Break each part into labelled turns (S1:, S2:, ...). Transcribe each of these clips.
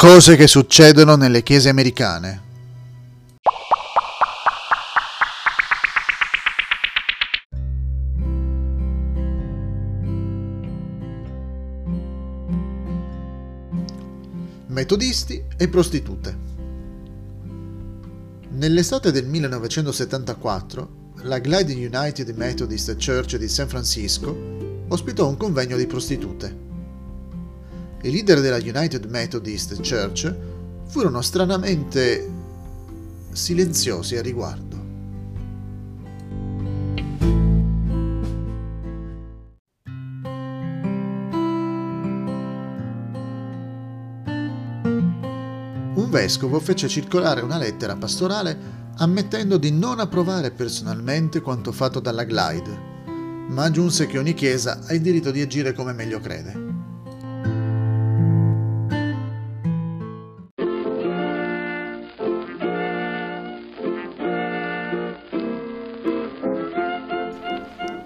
S1: Cose che succedono nelle chiese americane. Metodisti e prostitute. Nell'estate del 1974, la Glide United Methodist Church di San Francisco ospitò un convegno di prostitute. I leader della United Methodist Church furono stranamente silenziosi a riguardo. Un vescovo fece circolare una lettera pastorale ammettendo di non approvare personalmente quanto fatto dalla Glide, ma aggiunse che ogni chiesa ha il diritto di agire come meglio crede.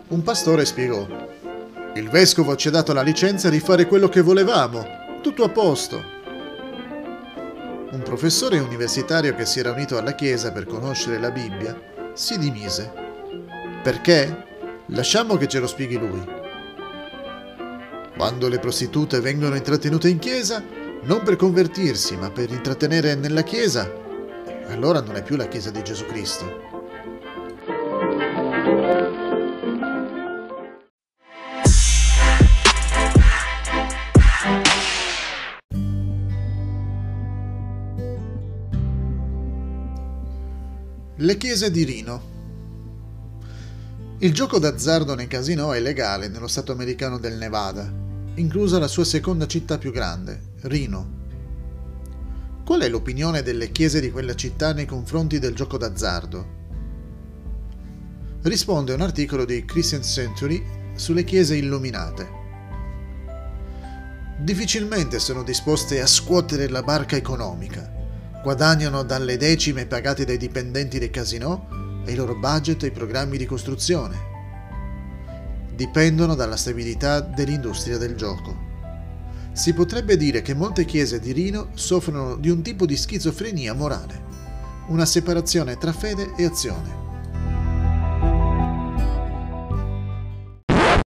S1: Un pastore spiegò. Il vescovo ci ha dato la licenza di fare quello che volevamo. Tutto a posto. Un professore universitario che si era unito alla Chiesa per conoscere la Bibbia si dimise. Perché? Lasciamo che ce lo spieghi lui. Quando le prostitute vengono intrattenute in Chiesa, non per convertirsi, ma per intrattenere nella Chiesa, allora non è più la Chiesa di Gesù Cristo. Le chiese di Rino. Il gioco d'azzardo nei casino è legale nello stato americano del Nevada, inclusa la sua seconda città più grande, Reno. Qual è l'opinione delle chiese di quella città nei confronti del gioco d'azzardo? Risponde un articolo di Christian Century sulle chiese illuminate. Difficilmente sono disposte a scuotere la barca economica guadagnano dalle decime pagate dai dipendenti dei casinò e i loro budget e i programmi di costruzione. Dipendono dalla stabilità dell'industria del gioco. Si potrebbe dire che molte chiese di Rino soffrono di un tipo di schizofrenia morale, una separazione tra fede e azione.